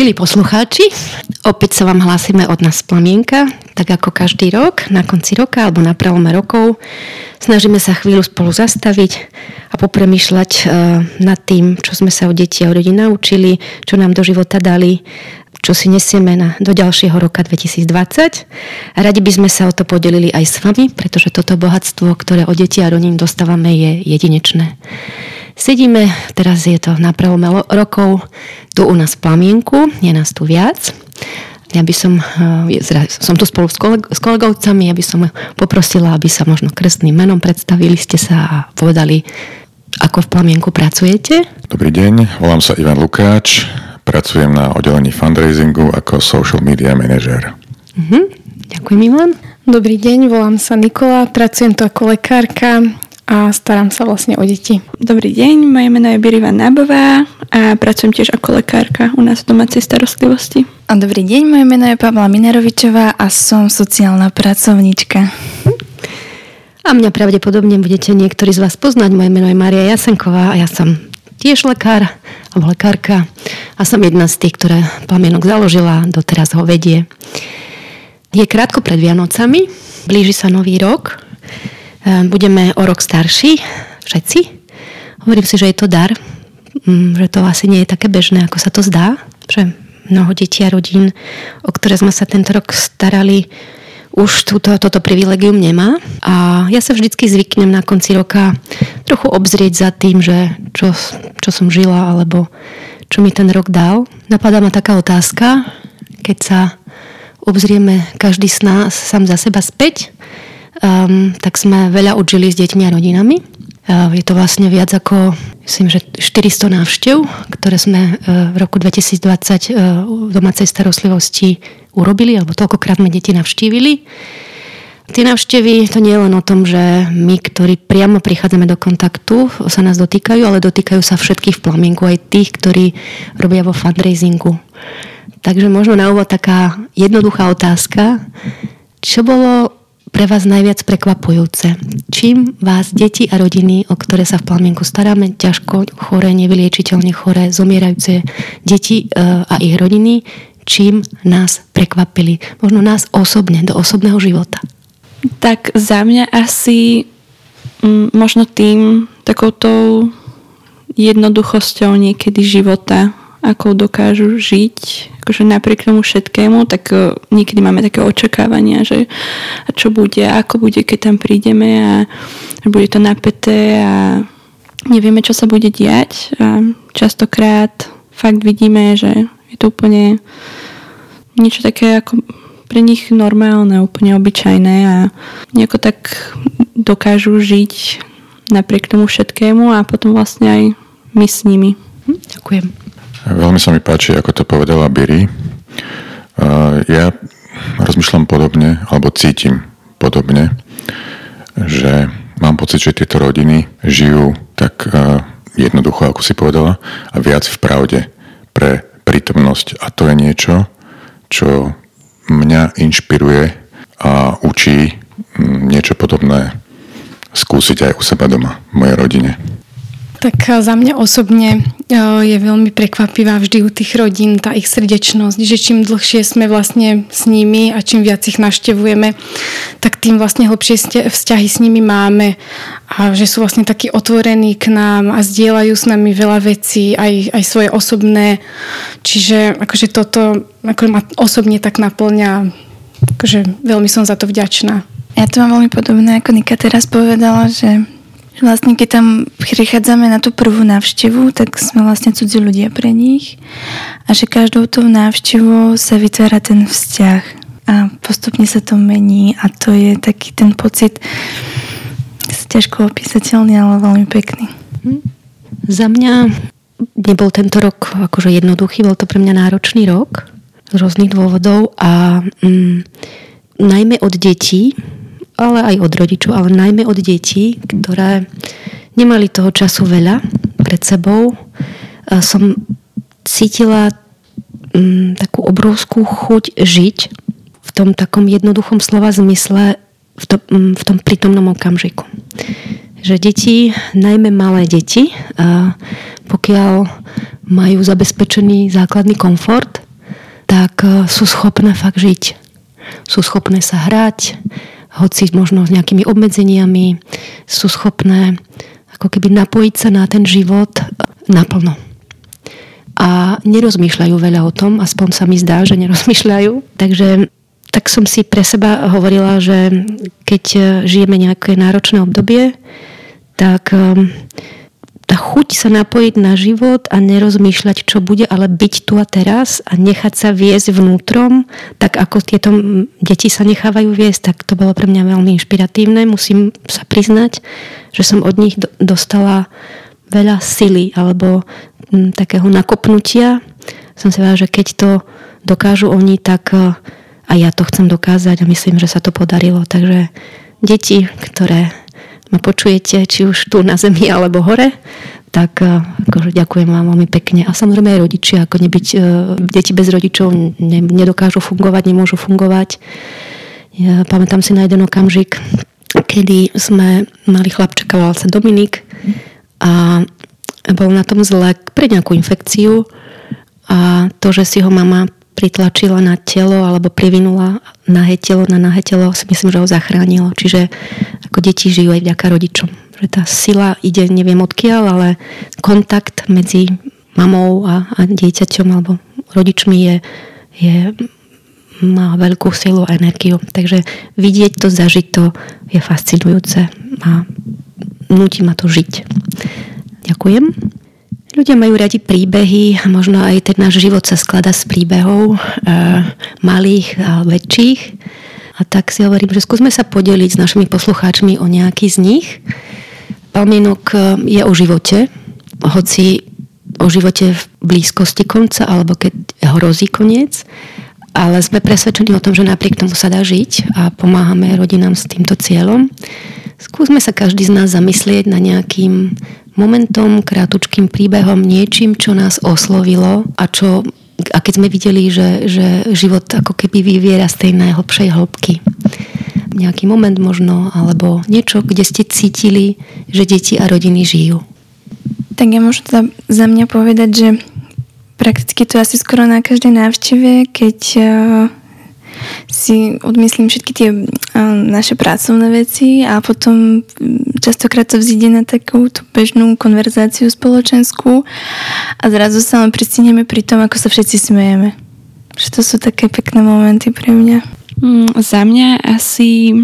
Milí poslucháči, opäť sa vám hlásime od nás Plamienka, tak ako každý rok, na konci roka alebo na prelome rokov. Snažíme sa chvíľu spolu zastaviť a popremýšľať uh, nad tým, čo sme sa o deti a o rodí naučili, čo nám do života dali, čo si nesieme na, do ďalšieho roka 2020. A radi by sme sa o to podelili aj s vami, pretože toto bohatstvo, ktoré o deti a rodín dostávame, je jedinečné. Sedíme, teraz je to na prelome rokov, tu u nás v Plamienku, je nás tu viac. Ja by som, eh, som tu spolu s, s kolegovcami, ja by som poprosila, aby sa možno krstným menom predstavili ste sa a povedali, ako v Plamienku pracujete. Dobrý deň, volám sa Ivan Lukáč, pracujem na oddelení fundraisingu ako social media manager. Uh-huh. Ďakujem, Ivan. Dobrý deň, volám sa Nikola, pracujem tu ako lekárka a starám sa vlastne o deti. Dobrý deň, moje meno je Biriva Nábová a pracujem tiež ako lekárka u nás v domácej starostlivosti. A dobrý deň, moje meno je Pavla Minerovičová a som sociálna pracovníčka. A mňa pravdepodobne budete niektorí z vás poznať. Moje meno je Maria Jasenková a ja som tiež lekár alebo lekárka a som jedna z tých, ktoré plamienok založila, doteraz ho vedie. Je krátko pred Vianocami, blíži sa nový rok Ehm, budeme o rok starší, všetci. Hovorím si, že je to dar, mm, že to asi nie je také bežné, ako sa to zdá, že mnoho detí a rodín, o ktoré sme sa tento rok starali, už túto, toto privilegium nemá. A ja sa vždycky zvyknem na konci roka trochu obzrieť za tým, že čo, čo som žila, alebo čo mi ten rok dal. Napadá ma taká otázka, keď sa obzrieme každý z nás sám za seba späť, um, tak sme veľa učili s deťmi a rodinami. Je to vlastne viac ako, myslím, že 400 návštev, ktoré sme uh, v roku 2020 uh, v domácej starostlivosti urobili, alebo toľkokrát sme deti navštívili. Tie návštevy to nie je len o tom, že my, ktorí priamo prichádzame do kontaktu, sa nás dotýkajú, ale dotýkajú sa všetkých v plamienku, aj tých, ktorí robia vo fundraisingu. Takže možno na úvod taká jednoduchá otázka. Čo bolo pre vás najviac prekvapujúce? Čím vás deti a rodiny, o ktoré sa v plamienku staráme, ťažko choré, nevyliečiteľne choré, zomierajúce deti e, a ich rodiny, čím nás prekvapili? Možno nás osobne, do osobného života. Tak za mňa asi m, možno tým takoutou jednoduchosťou niekedy života, ako dokážu žiť, akože napriek tomu všetkému, tak uh, niekedy máme také očakávania, že a čo bude, ako bude, keď tam prídeme a, a bude to napäté a nevieme, čo sa bude diať a častokrát fakt vidíme, že je to úplne niečo také ako pre nich normálne, úplne obyčajné a nejako tak dokážu žiť napriek tomu všetkému a potom vlastne aj my s nimi. Hm, ďakujem. Veľmi sa mi páči, ako to povedala Biri. Ja rozmýšľam podobne, alebo cítim podobne, že mám pocit, že tieto rodiny žijú tak jednoducho, ako si povedala, a viac v pravde pre prítomnosť. A to je niečo, čo mňa inšpiruje a učí niečo podobné skúsiť aj u seba doma, v mojej rodine. Tak eh, za mňa osobne eh, je veľmi prekvapivá vždy u tých rodín tá ich srdečnosť, že čím dlhšie sme vlastne s nimi a čím viac ich naštevujeme, tak tým vlastne hlbšie vzťahy s nimi máme a že sú vlastne takí otvorení k nám a zdieľajú s nami veľa vecí, aj, aj svoje osobné. Čiže akože toto ako ma osobne tak naplňa, akože veľmi som za to vďačná. Ja to mám veľmi podobné, ako Nika teraz povedala, že Vlastne keď tam prichádzame na tú prvú návštevu, tak sme vlastne cudzí ľudia pre nich a že každou tou návštevou sa vytvára ten vzťah a postupne sa to mení a to je taký ten pocit ťažko opísateľný, ale veľmi pekný. Hm. Za mňa nebol tento rok akože jednoduchý, bol to pre mňa náročný rok z rôznych dôvodov a mm, najmä od detí, ale aj od rodičov, ale najmä od detí, ktoré nemali toho času veľa pred sebou. Som cítila mm, takú obrovskú chuť žiť v tom takom jednoduchom slova zmysle v, to, mm, v tom prítomnom okamžiku. Že deti, najmä malé deti, pokiaľ majú zabezpečený základný komfort, tak e, sú schopné fakt žiť. Sú schopné sa hrať, hoci možno s nejakými obmedzeniami, sú schopné ako keby napojiť sa na ten život naplno. A nerozmýšľajú veľa o tom, aspoň sa mi zdá, že nerozmýšľajú. Takže tak som si pre seba hovorila, že keď žijeme nejaké náročné obdobie, tak tá chuť sa napojiť na život a nerozmýšľať, čo bude, ale byť tu a teraz a nechať sa viesť vnútrom, tak ako tieto deti sa nechávajú viesť, tak to bolo pre mňa veľmi inšpiratívne. Musím sa priznať, že som od nich dostala veľa sily alebo m, takého nakopnutia. Som si povedala, že keď to dokážu oni, tak e, a ja to chcem dokázať a myslím, že sa to podarilo. Takže deti, ktoré ma počujete, či už tu na zemi alebo hore, tak eh, akože ďakujem vám veľmi pekne. A samozrejme aj rodičia, ako nebyť, uh, deti bez rodičov ne, nedokážu fungovať, nemôžu fungovať. Ja pamätám si na jeden okamžik, kedy sme mali chlapčeka, volal sa Dominik a bol na tom zle pre nejakú infekciu a to, že si ho mama pritlačila na telo alebo privinula nahé telo na nahé telo, si myslím, že ho zachránilo. Čiže ako deti žijú aj vďaka rodičom. Že tá sila ide neviem odkiaľ, ale kontakt medzi mamou a, a dieťaťom alebo rodičmi je, je má veľkú silu a energiu. Takže vidieť to, zažiť to je fascinujúce a nutí ma to žiť. Ďakujem. Ľudia majú radi príbehy a možno aj ten náš život sa sklada z príbehov e, malých a väčších. A tak si hovorím, že skúsme sa podeliť s našimi poslucháčmi o nejaký z nich. Palmienok e, je o živote, hoci o živote v blízkosti konca alebo keď hrozí koniec, ale sme presvedčení o tom, že napriek tomu sa dá žiť a pomáhame rodinám s týmto cieľom. Skúsme sa každý z nás zamyslieť na nejakým momentom, krátučkým príbehom, niečím, čo nás oslovilo a čo a keď sme videli, že, že život ako keby vyviera z tej najhlbšej hĺbky. Nejaký moment možno, alebo niečo, kde ste cítili, že deti a rodiny žijú. Tak ja môžem za, za mňa povedať, že prakticky to asi skoro na každej návšteve, keď si odmyslím všetky tie naše pracovné veci a potom častokrát to vzíde na takú tú bežnú konverzáciu spoločenskú a zrazu sa len pristihneme pri tom, ako sa všetci smejeme. Že to sú také pekné momenty pre mňa. Mm, za mňa asi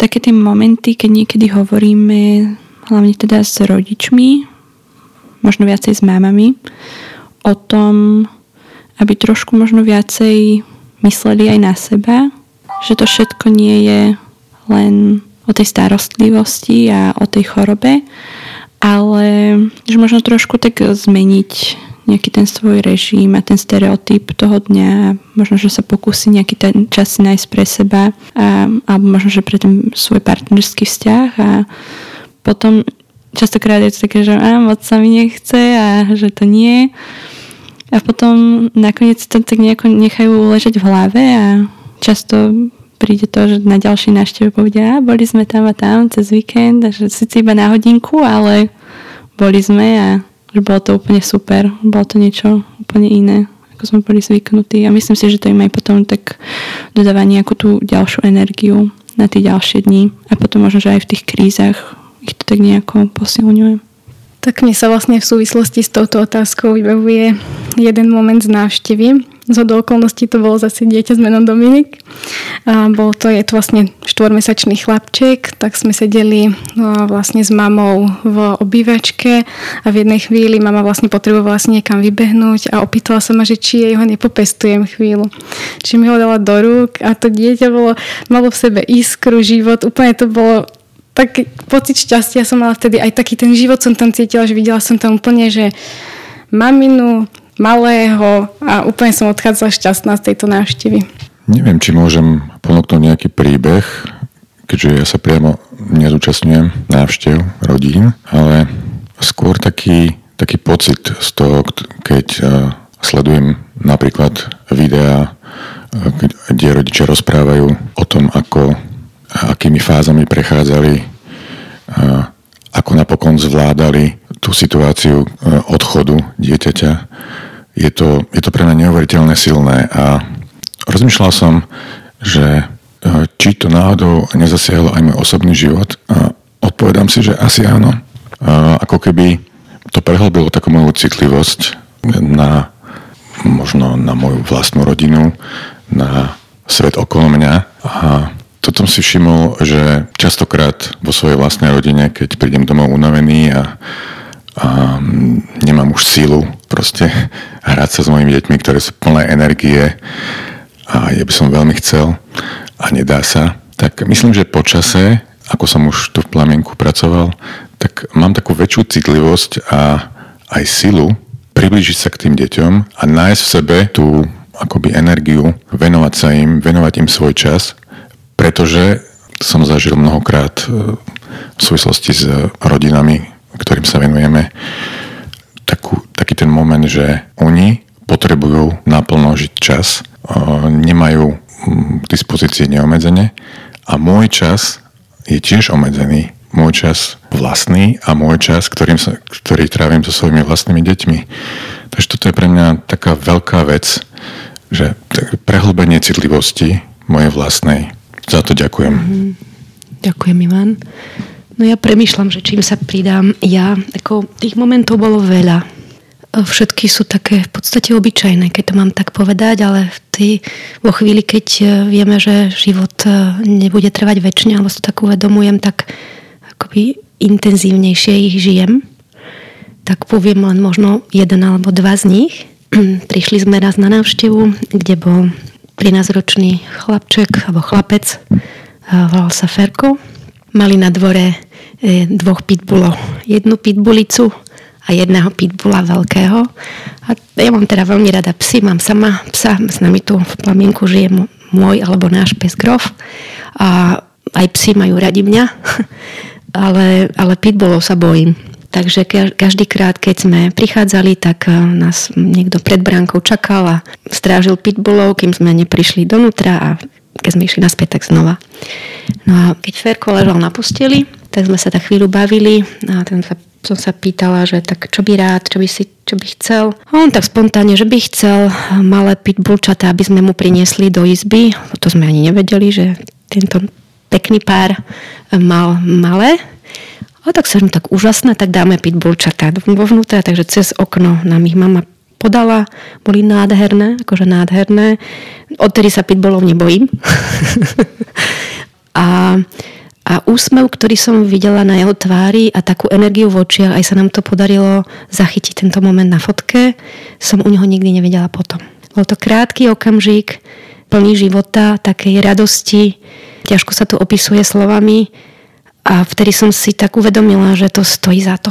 také tie momenty, keď niekedy hovoríme hlavne teda s rodičmi, možno viacej s mámami, o tom, aby trošku možno viacej mysleli aj na seba, že to všetko nie je len o tej starostlivosti a o tej chorobe, ale že možno trošku tak zmeniť nejaký ten svoj režim a ten stereotyp toho dňa. Možno, že sa pokusí nejaký ten čas nájsť pre seba a, alebo možno, že pre ten svoj partnerský vzťah a potom častokrát je to také, že á, moc sa mi nechce a že to nie. A potom nakoniec to tak nejako nechajú ležať v hlave a často príde to, že na ďalší návšteve povedia, a boli sme tam a tam cez víkend a že síce iba na hodinku, ale boli sme a že bolo to úplne super. Bolo to niečo úplne iné, ako sme boli zvyknutí. A myslím si, že to im aj potom tak dodáva nejakú tú ďalšiu energiu na tie ďalšie dni. A potom možno, že aj v tých krízach ich to tak nejako posilňuje. Tak mne sa vlastne v súvislosti s touto otázkou vybavuje jeden moment z návštevy. Z okolností to bolo zase dieťa s menom Dominik. A bol to, je to vlastne štvormesačný chlapček, tak sme sedeli vlastne s mamou v obývačke a v jednej chvíli mama vlastne potrebovala si niekam vybehnúť a opýtala sa ma, že či jej ho nepopestujem chvíľu. Či mi ho dala do rúk a to dieťa bolo, malo v sebe iskru, život, úplne to bolo tak pocit šťastia som mala vtedy, aj taký ten život som tam cítila, že videla som tam úplne, že maminu, malého a úplne som odchádzala šťastná z tejto návštevy. Neviem, či môžem ponúknuť nejaký príbeh, keďže ja sa priamo nezúčastňujem návštev rodín, ale skôr taký, taký pocit z toho, keď sledujem napríklad videá, kde rodičia rozprávajú o tom, ako akými fázami prechádzali, ako napokon zvládali tú situáciu e, odchodu dieťaťa. je to, je to pre mňa neuveriteľne silné a rozmýšľal som, že e, či to náhodou nezasiahlo aj môj osobný život a odpovedám si, že asi áno. A ako keby to prehlbilo takú moju citlivosť na možno na moju vlastnú rodinu, na svet okolo mňa a toto som si všimol, že častokrát vo svojej vlastnej rodine, keď prídem domov unavený a, a nemám už sílu proste hrať sa s mojimi deťmi, ktoré sú plné energie a ja by som veľmi chcel a nedá sa, tak myslím, že po čase, ako som už tu v plamienku pracoval, tak mám takú väčšiu citlivosť a aj silu priblížiť sa k tým deťom a nájsť v sebe tú akoby energiu, venovať sa im, venovať im svoj čas pretože som zažil mnohokrát e, v súvislosti s rodinami, ktorým sa venujeme, takú, taký ten moment, že oni potrebujú naplno žiť čas, e, nemajú k dispozícii neomedzenie a môj čas je tiež obmedzený. Môj čas vlastný a môj čas, ktorým sa, ktorý trávim so svojimi vlastnými deťmi. Takže toto je pre mňa taká veľká vec, že prehlbenie citlivosti mojej vlastnej za to ďakujem. Mm-hmm. Ďakujem, Ivan. No ja premyšľam, že čím sa pridám. Ja, ako tých momentov bolo veľa. Všetky sú také v podstate obyčajné, keď to mám tak povedať, ale v tý, vo chvíli, keď e, vieme, že život e, nebude trvať väčšine, alebo si to tak uvedomujem, tak akoby intenzívnejšie ich žijem, tak poviem len možno jeden alebo dva z nich. Prišli sme raz na návštevu, kde bol 13-ročný chlapček alebo chlapec, volal sa Ferko. Mali na dvore e, dvoch pitbullov. Jednu pitbulicu a jedného pitbula veľkého. A ja mám teda veľmi rada psy, mám sama psa, s nami tu v plamienku žije môj alebo náš pes Grof. A aj psi majú radi mňa, ale, ale pitbullov sa bojím. Takže každý krát, keď sme prichádzali, tak eh, nás niekto pred bránkou čakal a strážil pitbullov, kým sme neprišli donútra a keď sme išli naspäť, tak znova. No a keď Ferko ležal na posteli, tak sme sa tak chvíľu bavili a ten sa, som sa pýtala, že tak čo by rád, čo by, si, čo by chcel. On tak spontánne, že by chcel malé pitbullčata, aby sme mu priniesli do izby. To sme ani nevedeli, že tento pekný pár mal malé a tak sa tak úžasné, tak dáme pitbullčatá vo vnútra, takže cez okno nám ich mama podala, boli nádherné, akože nádherné. Odtedy sa pitbullov nebojím. a, a úsmev, ktorý som videla na jeho tvári a takú energiu v očiach, aj sa nám to podarilo zachytiť tento moment na fotke, som u neho nikdy nevedela potom. Bol to krátky okamžik, plný života, takej radosti, ťažko sa to opisuje slovami, a vtedy som si tak uvedomila, že to stojí za to.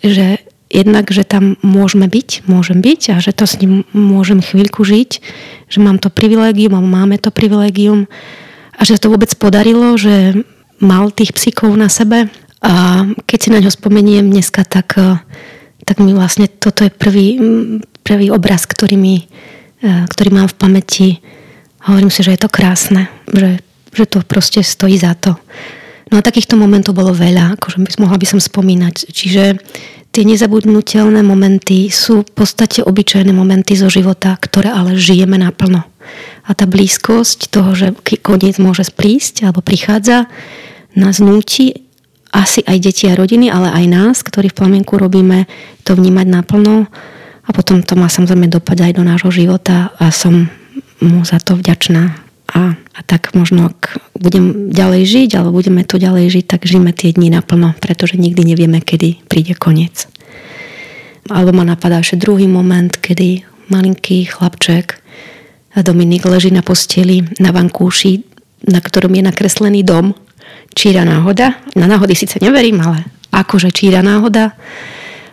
Že jednak, že tam môžeme byť, môžem byť a že to s ním môžem chvíľku žiť, že mám to privilegium a máme to privilegium a že to vôbec podarilo, že mal tých psíkov na sebe a keď si na ňo spomeniem dneska, tak, tak mi vlastne toto je prvý, prvý obraz, ktorý, mi, ktorý mám v pamäti. Hovorím si, že je to krásne, že, že to proste stojí za to. No a takýchto momentov bolo veľa, akože mohla by som spomínať. Čiže tie nezabudnutelné momenty sú v podstate obyčajné momenty zo života, ktoré ale žijeme naplno. A tá blízkosť toho, že koniec môže prísť alebo prichádza, nás núti asi aj deti a rodiny, ale aj nás, ktorí v plamienku robíme, to vnímať naplno a potom to má samozrejme dopad aj do nášho života a som mu za to vďačná a, a tak možno, ak budem ďalej žiť, alebo budeme tu ďalej žiť, tak žijeme tie dni naplno, pretože nikdy nevieme, kedy príde koniec. Alebo ma napadá ešte druhý moment, kedy malinký chlapček Dominik leží na posteli na vankúši, na ktorom je nakreslený dom. Číra náhoda. Na náhody síce neverím, ale akože číra náhoda.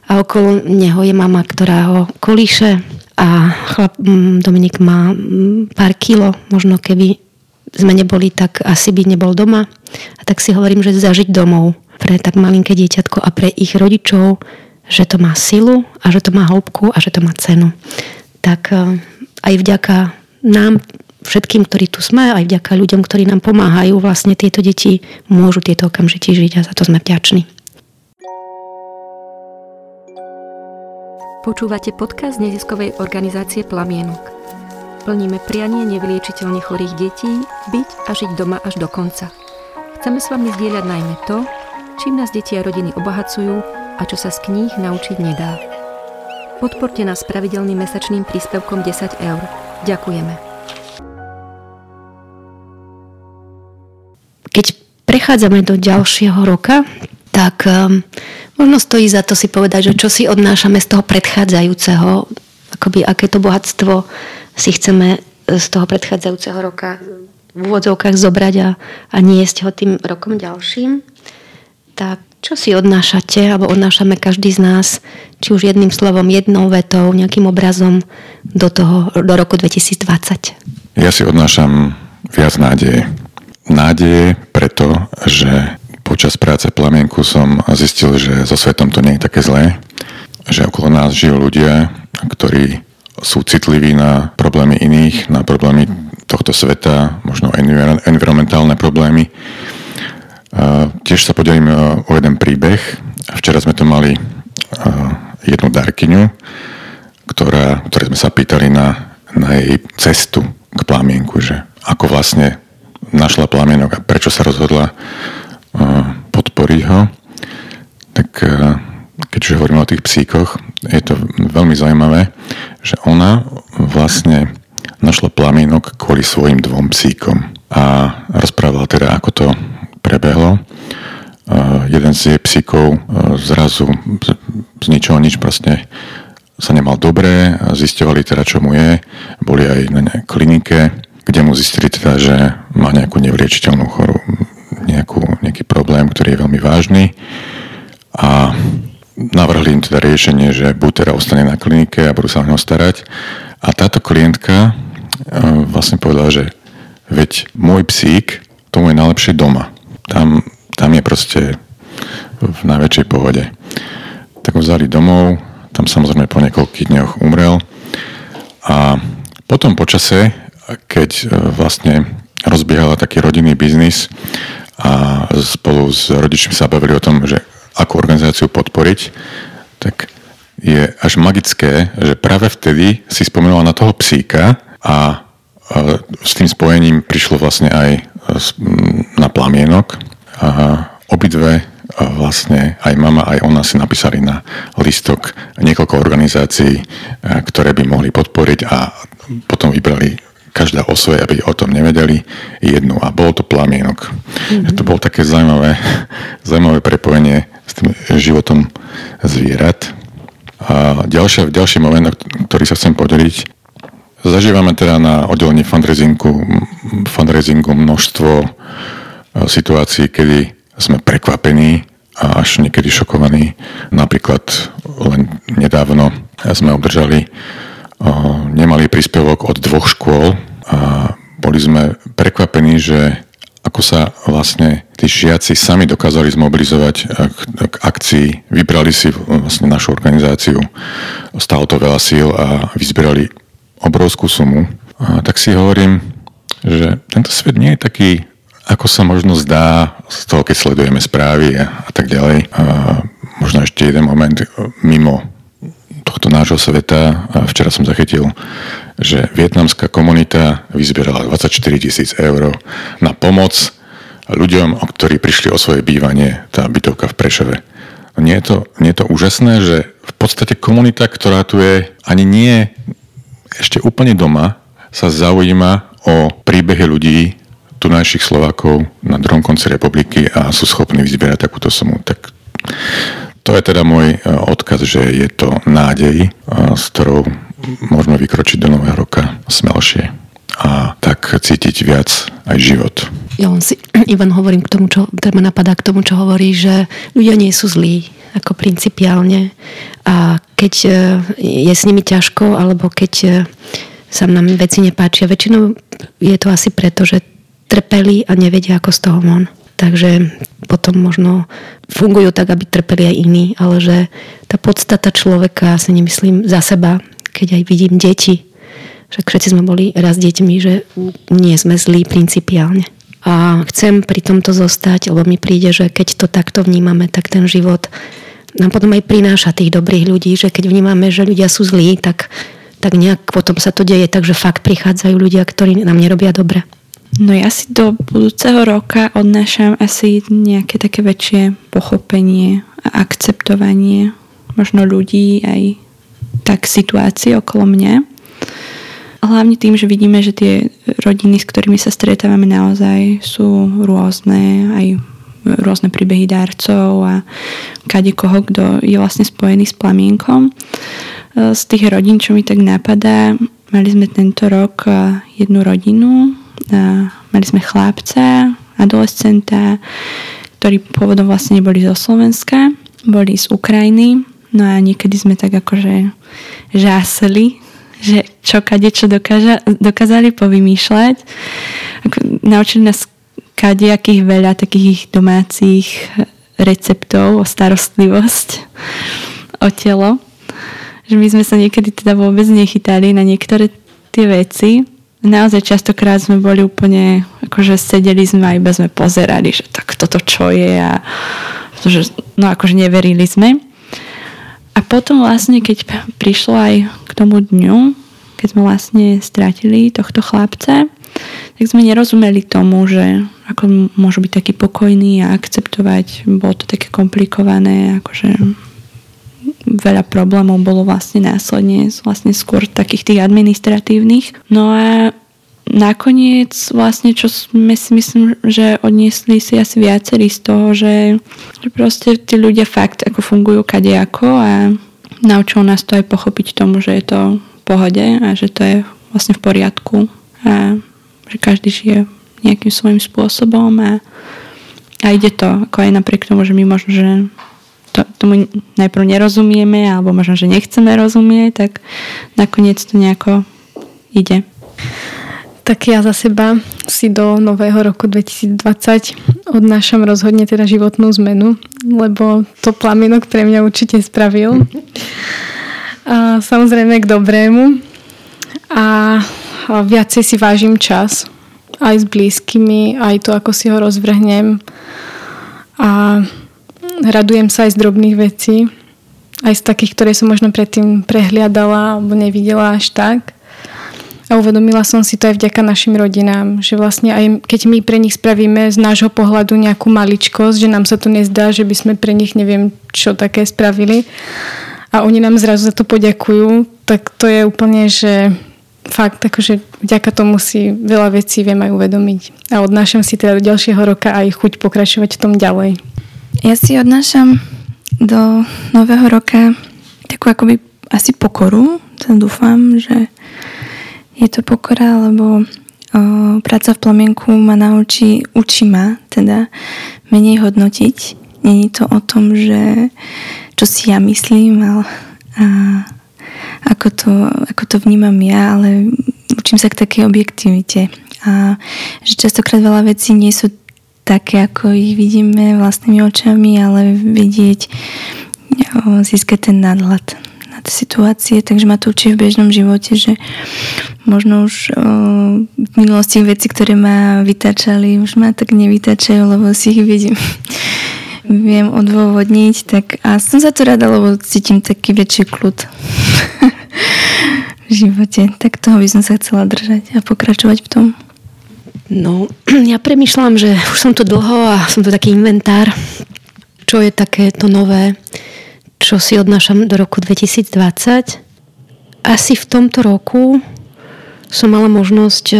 A okolo neho je mama, ktorá ho kolíše a chlap, mm, Dominik má mm, pár kilo, možno keby sme neboli, tak asi by nebol doma. A tak si hovorím, že zažiť domov pre tak malinké dieťatko a pre ich rodičov, že to má silu a že to má hĺbku a že to má cenu. Tak e, aj vďaka nám, všetkým, ktorí tu sme, aj vďaka ľuďom, ktorí nám pomáhajú, vlastne tieto deti môžu tieto okamžite žiť a za to sme vďační. Počúvate podcast neziskovej organizácie Plamienok. Plníme prianie nevyliečiteľne chorých detí byť a žiť doma až do konca. Chceme s vami zdieľať najmä to, čím nás deti a rodiny obohacujú a čo sa z kníh naučiť nedá. Podporte nás pravidelným mesačným príspevkom 10 eur. Ďakujeme. Keď prechádzame do ďalšieho roka, tak um, možno stojí za to si povedať, že čo si odnášame z toho predchádzajúceho, akoby aké to bohatstvo si chceme z toho predchádzajúceho roka v úvodzovkách zobrať a, a niesť ho tým rokom ďalším. Tak čo si odnášate, alebo odnášame každý z nás, či už jedným slovom, jednou vetou, nejakým obrazom do, toho, do roku 2020? Ja si odnášam viac nádeje. Nádeje preto, že Počas práce plamienku som zistil, že so svetom to nie je také zlé, že okolo nás žijú ľudia, ktorí sú citliví na problémy iných, na problémy tohto sveta, možno environmentálne problémy. Tiež sa podelím o jeden príbeh. Včera sme tu mali jednu darkyňu, ktorá, ktoré sme sa pýtali na, na jej cestu k plamienku, že ako vlastne našla plamienok a prečo sa rozhodla podporiť ho, tak e, keďže hovoríme o tých psíkoch, je to veľmi zaujímavé, že ona vlastne našla plamienok kvôli svojim dvom psíkom a rozprávala teda, ako to prebehlo. Uh, jeden z jej psíkov uh, zrazu z, z ničoho nič proste sa nemal dobre, zistovali teda, čo mu je, boli aj na klinike, kde mu zistili teda, že má nejakú nevliečiteľnú chorobu, nejakú, nejaký problém, ktorý je veľmi vážny a navrhli im teda riešenie, že buď teda ostane na klinike a budú sa o neho starať. A táto klientka e, vlastne povedala, že veď môj psík, tomu je najlepšie doma. Tam, tam je proste v najväčšej pohode. Tak ho vzali domov, tam samozrejme po niekoľkých dňoch umrel a potom počase, keď e, vlastne rozbiehala taký rodinný biznis a spolu s rodičmi sa bavili o tom, že akú organizáciu podporiť, tak je až magické, že práve vtedy si spomenula na toho psíka a s tým spojením prišlo vlastne aj na plamienok. A obidve vlastne aj mama, aj ona si napísali na listok niekoľko organizácií, ktoré by mohli podporiť a potom vybrali každá o svojej, aby o tom nevedeli, jednu a bolo to plamienok. Mm-hmm. To bolo také zaujímavé, zaujímavé prepojenie s tým životom zvierat. A ďalšia, ďalší moment, ktorý sa chcem podeliť, zažívame teda na oddelení fundraisingu, fundraisingu množstvo e, situácií, kedy sme prekvapení a až niekedy šokovaní. Napríklad len nedávno sme obdržali nemali príspevok od dvoch škôl a boli sme prekvapení, že ako sa vlastne tí žiaci sami dokázali zmobilizovať k akcii, vybrali si vlastne našu organizáciu, stalo to veľa síl a vyzbierali obrovskú sumu. A tak si hovorím, že tento svet nie je taký, ako sa možno zdá z toho, keď sledujeme správy a, a tak ďalej. A možno ešte jeden moment mimo tohto nášho sveta. A včera som zachytil, že vietnamská komunita vyzbierala 24 tisíc eur na pomoc ľuďom, ktorí prišli o svoje bývanie, tá bytovka v Prešove. Nie je, to, nie je to úžasné, že v podstate komunita, ktorá tu je, ani nie ešte úplne doma, sa zaujíma o príbehy ľudí, tu našich Slovákov na druhom konci republiky a sú schopní vyzbierať takúto sumu. Tak to je teda môj e, odkaz, že je to nádej, e, s ktorou môžeme vykročiť do nového roka smelšie a tak cítiť viac aj život. Ja len si, Ivan, hovorím k tomu, čo teda napadá k tomu, čo hovorí, že ľudia nie sú zlí, ako principiálne. A keď e, je s nimi ťažko, alebo keď sa nám veci nepáčia, väčšinou je to asi preto, že trpeli a nevedia, ako z toho von. Takže potom možno fungujú tak, aby trpeli aj iní, ale že tá podstata človeka, si nemyslím za seba, keď aj vidím deti, že všetci sme boli raz deťmi, že nie sme zlí principiálne. A chcem pri tomto zostať, lebo mi príde, že keď to takto vnímame, tak ten život nám potom aj prináša tých dobrých ľudí, že keď vnímame, že ľudia sú zlí, tak, tak nejak potom sa to deje, takže fakt prichádzajú ľudia, ktorí nám nerobia dobre. No ja si do budúceho roka odnášam asi nejaké také väčšie pochopenie a akceptovanie možno ľudí aj tak situácie okolo mňa. Hlavne tým, že vidíme, že tie rodiny, s ktorými sa stretávame naozaj sú rôzne, aj rôzne príbehy darcov a kade koho, kto je vlastne spojený s plamienkom. Z tých rodín, čo mi tak napadá, mali sme tento rok jednu rodinu, mali sme chlapca, adolescenta, ktorí pôvodom vlastne neboli zo Slovenska, boli z Ukrajiny, no a niekedy sme tak akože žáseli, že čo kade čo dokáža, dokázali povymýšľať. Ako, naučili nás kadejakých veľa takých domácich receptov o starostlivosť o telo. Že my sme sa niekedy teda vôbec nechytali na niektoré tie veci naozaj častokrát sme boli úplne, akože sedeli sme a iba sme pozerali, že tak toto čo je a že, no akože neverili sme. A potom vlastne, keď prišlo aj k tomu dňu, keď sme vlastne stratili tohto chlapca, tak sme nerozumeli tomu, že ako môžu byť taký pokojný a akceptovať. Bolo to také komplikované, akože veľa problémov bolo vlastne následne, vlastne skôr takých tých administratívnych. No a nakoniec vlastne, čo sme si myslím, že odniesli si asi viacerí z toho, že, že proste tí ľudia fakt ako fungujú kadejako a naučil nás to aj pochopiť tomu, že je to v pohode a že to je vlastne v poriadku a že každý žije nejakým svojím spôsobom a, a ide to, ako aj napriek tomu, že my možno, že to, tomu najprv nerozumieme alebo možno, že nechceme rozumieť, tak nakoniec to nejako ide. Tak ja za seba si do nového roku 2020 odnášam rozhodne teda životnú zmenu, lebo to plamienok pre mňa určite spravil. A samozrejme k dobrému. A viacej si vážim čas. Aj s blízkymi, aj to, ako si ho rozvrhnem. A radujem sa aj z drobných vecí. Aj z takých, ktoré som možno predtým prehliadala alebo nevidela až tak. A uvedomila som si to aj vďaka našim rodinám, že vlastne aj keď my pre nich spravíme z nášho pohľadu nejakú maličkosť, že nám sa to nezdá, že by sme pre nich neviem čo také spravili a oni nám zrazu za to poďakujú, tak to je úplne, že fakt, akože vďaka tomu si veľa vecí viem aj uvedomiť. A odnášam si teda do ďalšieho roka aj chuť pokračovať v tom ďalej. Ja si odnášam do nového roka takú akoby asi pokoru. Dúfam, že je to pokora, lebo o, práca v plamienku ma naučí, učí ma teda menej hodnotiť. Není to o tom, že čo si ja myslím ale, a ako to, ako to vnímam ja, ale učím sa k takej objektivite. A že častokrát veľa vecí nie sú také, ako ich vidíme vlastnými očami, ale vidieť, získať ten nadhľad na tie situácie, takže ma to učí v bežnom živote, že možno už o, v minulosti veci, ktoré ma vytačali, už ma tak nevytačajú, lebo si ich vidím viem odôvodniť, tak a som za to rada, lebo cítim taký väčší kľud v živote. Tak toho by som sa chcela držať a pokračovať v tom. No, ja premyšľam, že už som tu dlho a som tu taký inventár, čo je také to nové, čo si odnášam do roku 2020. Asi v tomto roku som mala možnosť e,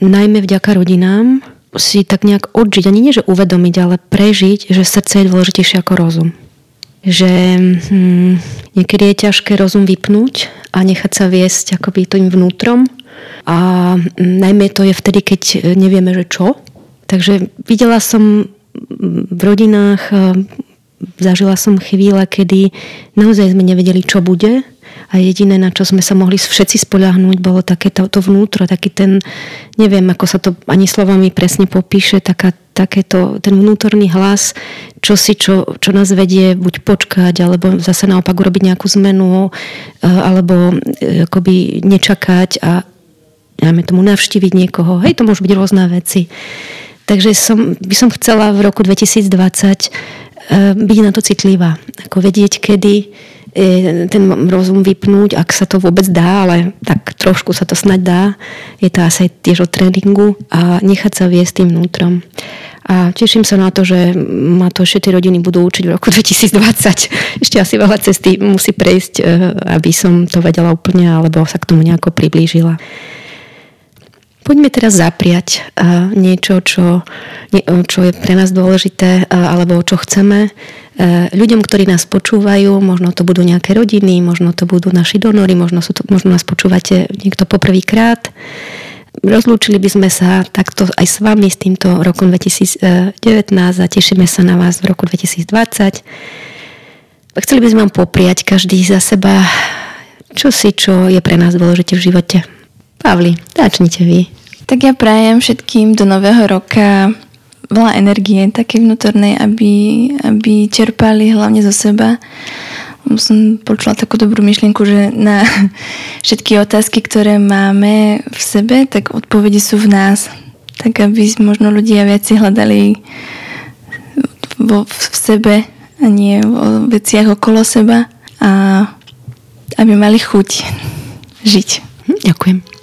najmä vďaka rodinám si tak nejak odžiť, ani nie že uvedomiť, ale prežiť, že srdce je dôležitejšie ako rozum. Že hm, niekedy je ťažké rozum vypnúť a nechať sa viesť akoby tým vnútrom. A hm, najmä to je vtedy, keď nevieme, že čo. Takže videla som v rodinách zažila som chvíle, kedy naozaj sme nevedeli, čo bude a jediné, na čo sme sa mohli všetci spoľahnúť, bolo také to, to vnútro, taký ten, neviem, ako sa to ani slovami presne popíše, taká, takéto, ten vnútorný hlas, čo si, čo, čo nás vedie buď počkať, alebo zase naopak urobiť nejakú zmenu, e, alebo e, akoby nečakať a dáme tomu navštíviť niekoho. Hej, to môžu byť rôzne veci. Takže som, by som chcela v roku 2020 byť na to citlivá. Ako vedieť, kedy e, ten rozum vypnúť, ak sa to vôbec dá, ale tak trošku sa to snať dá. Je to asi tiež o tréningu a nechať sa viesť tým vnútrom. A teším sa na to, že ma to ešte rodiny budú učiť v roku 2020. Ešte asi veľa cesty musí prejsť, e, aby som to vedela úplne, alebo sa k tomu nejako priblížila. Poďme teraz zapriať niečo, čo, čo je pre nás dôležité, alebo čo chceme. Ľuďom, ktorí nás počúvajú, možno to budú nejaké rodiny, možno to budú naši donory, možno, sú to, možno nás počúvate niekto poprvýkrát. Rozlúčili by sme sa takto aj s vami s týmto rokom 2019 a tešíme sa na vás v roku 2020. Chceli by sme vám popriať každý za seba čo si, čo je pre nás dôležité v živote. Pavli, začnite vy. Tak ja prajem všetkým do nového roka veľa energie, také vnútornej, aby, aby čerpali hlavne zo seba. Som počula takú dobrú myšlienku, že na všetky otázky, ktoré máme v sebe, tak odpovede sú v nás. Tak aby možno ľudia viac hľadali vo, v sebe a nie o veciach okolo seba a aby mali chuť žiť. Hm, ďakujem.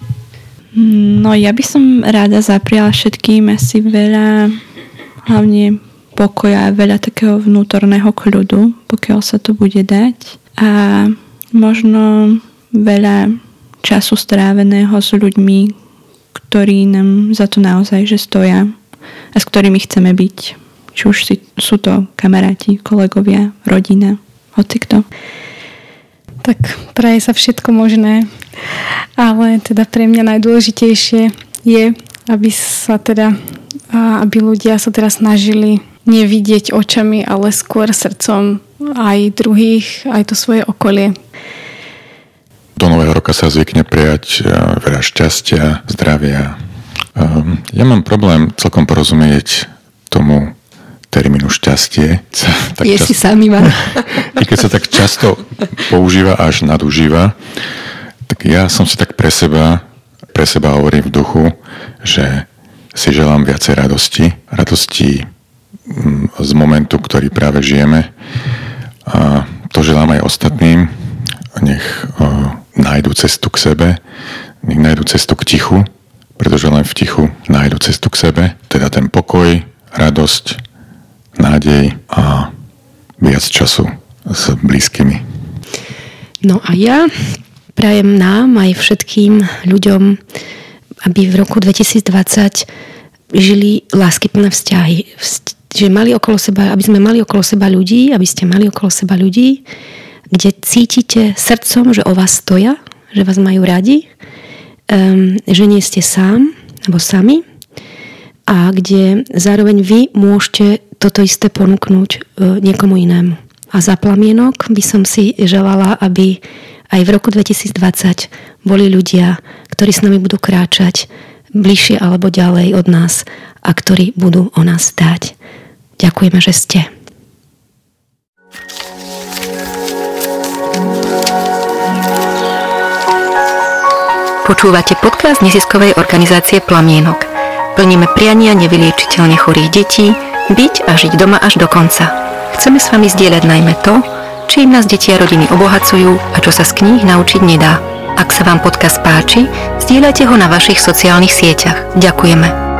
No ja by som rada zapriala všetkým asi veľa hlavne pokoja veľa takého vnútorného kľudu, pokiaľ sa to bude dať. A možno veľa času stráveného s ľuďmi, ktorí nám za to naozaj že stoja a s ktorými chceme byť. Či už si, sú to kamaráti, kolegovia, rodina, hoci kto. Tak praje sa všetko možné, ale teda pre mňa najdôležitejšie je, aby sa teda, aby ľudia sa teda snažili nevidieť očami, ale skôr srdcom aj druhých, aj to svoje okolie. Do nového roka sa zvykne prijať veľa šťastia, zdravia. Ja mám problém celkom porozumieť tomu termínu šťastie. Tak je čas... si sám Ivan. Keď sa tak často používa až nadužíva, tak ja som si tak pre seba, pre seba hovorím v duchu, že si želám viacej radosti. Radosti mm, z momentu, ktorý práve žijeme. A to želám aj ostatným. Nech nájdu cestu k sebe, nech nájdu cestu k tichu, pretože len v tichu nájdu cestu k sebe. Teda ten pokoj, radosť, nádej a viac času s blízkymi. No a ja prajem nám aj všetkým ľuďom, aby v roku 2020 žili láskyplné vzťahy. Že mali okolo seba, aby sme mali okolo seba ľudí, aby ste mali okolo seba ľudí, kde cítite srdcom, že o vás stoja, že vás majú radi, um, že nie ste sám alebo sami a kde zároveň vy môžete toto isté ponúknuť e, niekomu inému. A za plamienok by som si želala, aby aj v roku 2020 boli ľudia, ktorí s nami budú kráčať bližšie alebo ďalej od nás a ktorí budú o nás stáť. Ďakujeme, že ste. Počúvate podcast neziskovej organizácie Plamienok. Plníme priania nevyliečiteľne chorých detí, byť a žiť doma až do konca. Chceme s vami zdieľať najmä to, čím nás deti a rodiny obohacujú a čo sa z kníh naučiť nedá. Ak sa vám podcast páči, zdieľajte ho na vašich sociálnych sieťach. Ďakujeme.